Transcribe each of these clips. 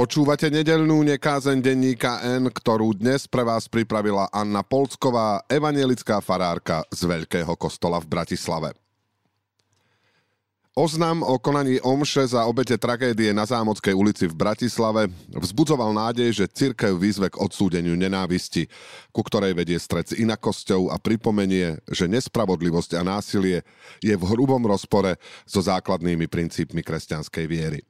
Počúvate nedelnú nekázen denníka N, ktorú dnes pre vás pripravila Anna Polsková, evanielická farárka z Veľkého kostola v Bratislave. Oznam o konaní omše za obete tragédie na Zámockej ulici v Bratislave vzbudzoval nádej, že cirkev výzve k odsúdeniu nenávisti, ku ktorej vedie stred s inakosťou a pripomenie, že nespravodlivosť a násilie je v hrubom rozpore so základnými princípmi kresťanskej viery.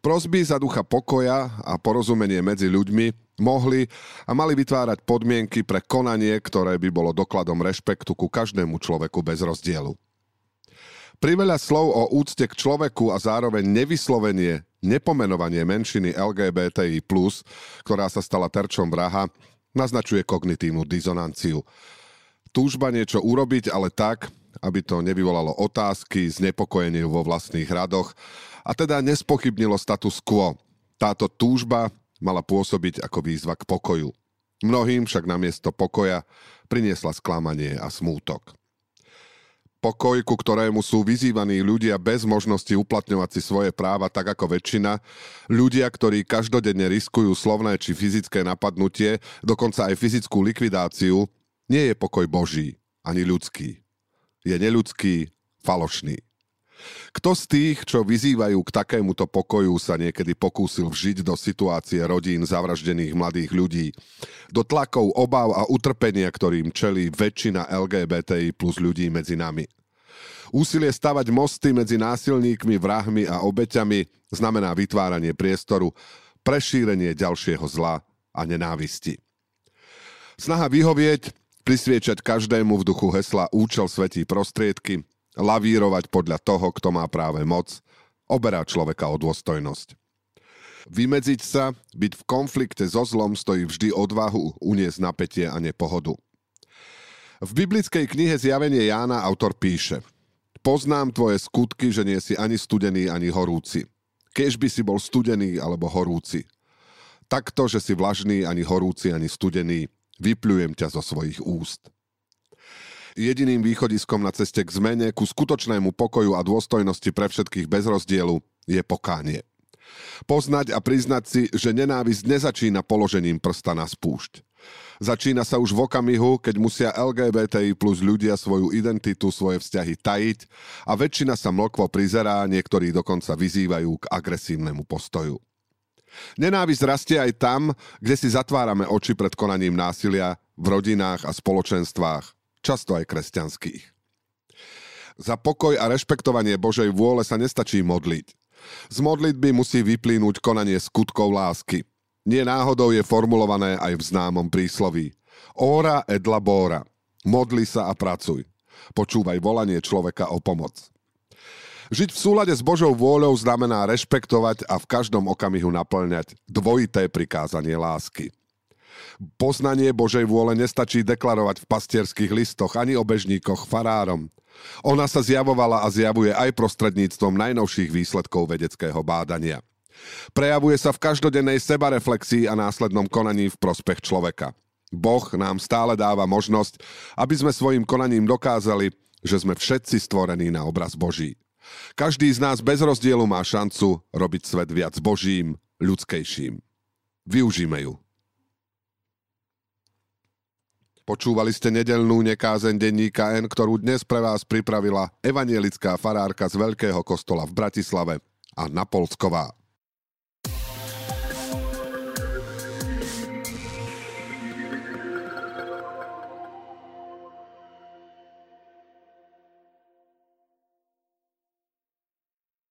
Prosby za ducha pokoja a porozumenie medzi ľuďmi mohli a mali vytvárať podmienky pre konanie, ktoré by bolo dokladom rešpektu ku každému človeku bez rozdielu. Priveľa slov o úcte k človeku a zároveň nevyslovenie, nepomenovanie menšiny LGBTI+, ktorá sa stala terčom vraha, naznačuje kognitívnu dizonanciu. Túžba niečo urobiť, ale tak, aby to nevyvolalo otázky, znepokojenie vo vlastných radoch a teda nespochybnilo status quo. Táto túžba mala pôsobiť ako výzva k pokoju. Mnohým však namiesto pokoja priniesla sklamanie a smútok. Pokoj, ku ktorému sú vyzývaní ľudia bez možnosti uplatňovať si svoje práva tak ako väčšina, ľudia, ktorí každodenne riskujú slovné či fyzické napadnutie, dokonca aj fyzickú likvidáciu, nie je pokoj Boží, ani ľudský. Je neľudský, falošný. Kto z tých, čo vyzývajú k takémuto pokoju, sa niekedy pokúsil vžiť do situácie rodín zavraždených mladých ľudí, do tlakov, obav a utrpenia, ktorým čelí väčšina LGBTI plus ľudí medzi nami? Úsilie stavať mosty medzi násilníkmi, vrahmi a obeťami znamená vytváranie priestoru pre šírenie ďalšieho zla a nenávisti. Snaha vyhovieť, prisviečať každému v duchu hesla účel svetí prostriedky, lavírovať podľa toho, kto má práve moc, oberá človeka o dôstojnosť. Vymedziť sa, byť v konflikte so zlom stojí vždy odvahu, uniesť napätie a nepohodu. V biblickej knihe Zjavenie Jána autor píše Poznám tvoje skutky, že nie si ani studený, ani horúci. Kež by si bol studený alebo horúci. Takto, že si vlažný, ani horúci, ani studený, vypľujem ťa zo svojich úst. Jediným východiskom na ceste k zmene, ku skutočnému pokoju a dôstojnosti pre všetkých bez rozdielu je pokánie. Poznať a priznať si, že nenávisť nezačína položením prsta na spúšť. Začína sa už v okamihu, keď musia LGBTI plus ľudia svoju identitu, svoje vzťahy tajiť a väčšina sa mlkvo prizerá, niektorí dokonca vyzývajú k agresívnemu postoju. Nenávisť rastie aj tam, kde si zatvárame oči pred konaním násilia v rodinách a spoločenstvách, často aj kresťanských. Za pokoj a rešpektovanie Božej vôle sa nestačí modliť. Z modlitby musí vyplínuť konanie skutkov lásky. Nie náhodou je formulované aj v známom prísloví. Ora et labora. Modli sa a pracuj. Počúvaj volanie človeka o pomoc. Žiť v súlade s Božou vôľou znamená rešpektovať a v každom okamihu naplňať dvojité prikázanie lásky. Poznanie Božej vôle nestačí deklarovať v pastierských listoch ani o bežníkoch farárom. Ona sa zjavovala a zjavuje aj prostredníctvom najnovších výsledkov vedeckého bádania. Prejavuje sa v každodennej sebareflexii a následnom konaní v prospech človeka. Boh nám stále dáva možnosť, aby sme svojim konaním dokázali, že sme všetci stvorení na obraz Boží. Každý z nás bez rozdielu má šancu robiť svet viac Božím, ľudskejším. Využíme ju. Počúvali ste nedelnú nekázeň denníka N, ktorú dnes pre vás pripravila evanielická farárka z Veľkého kostola v Bratislave a Napolsková.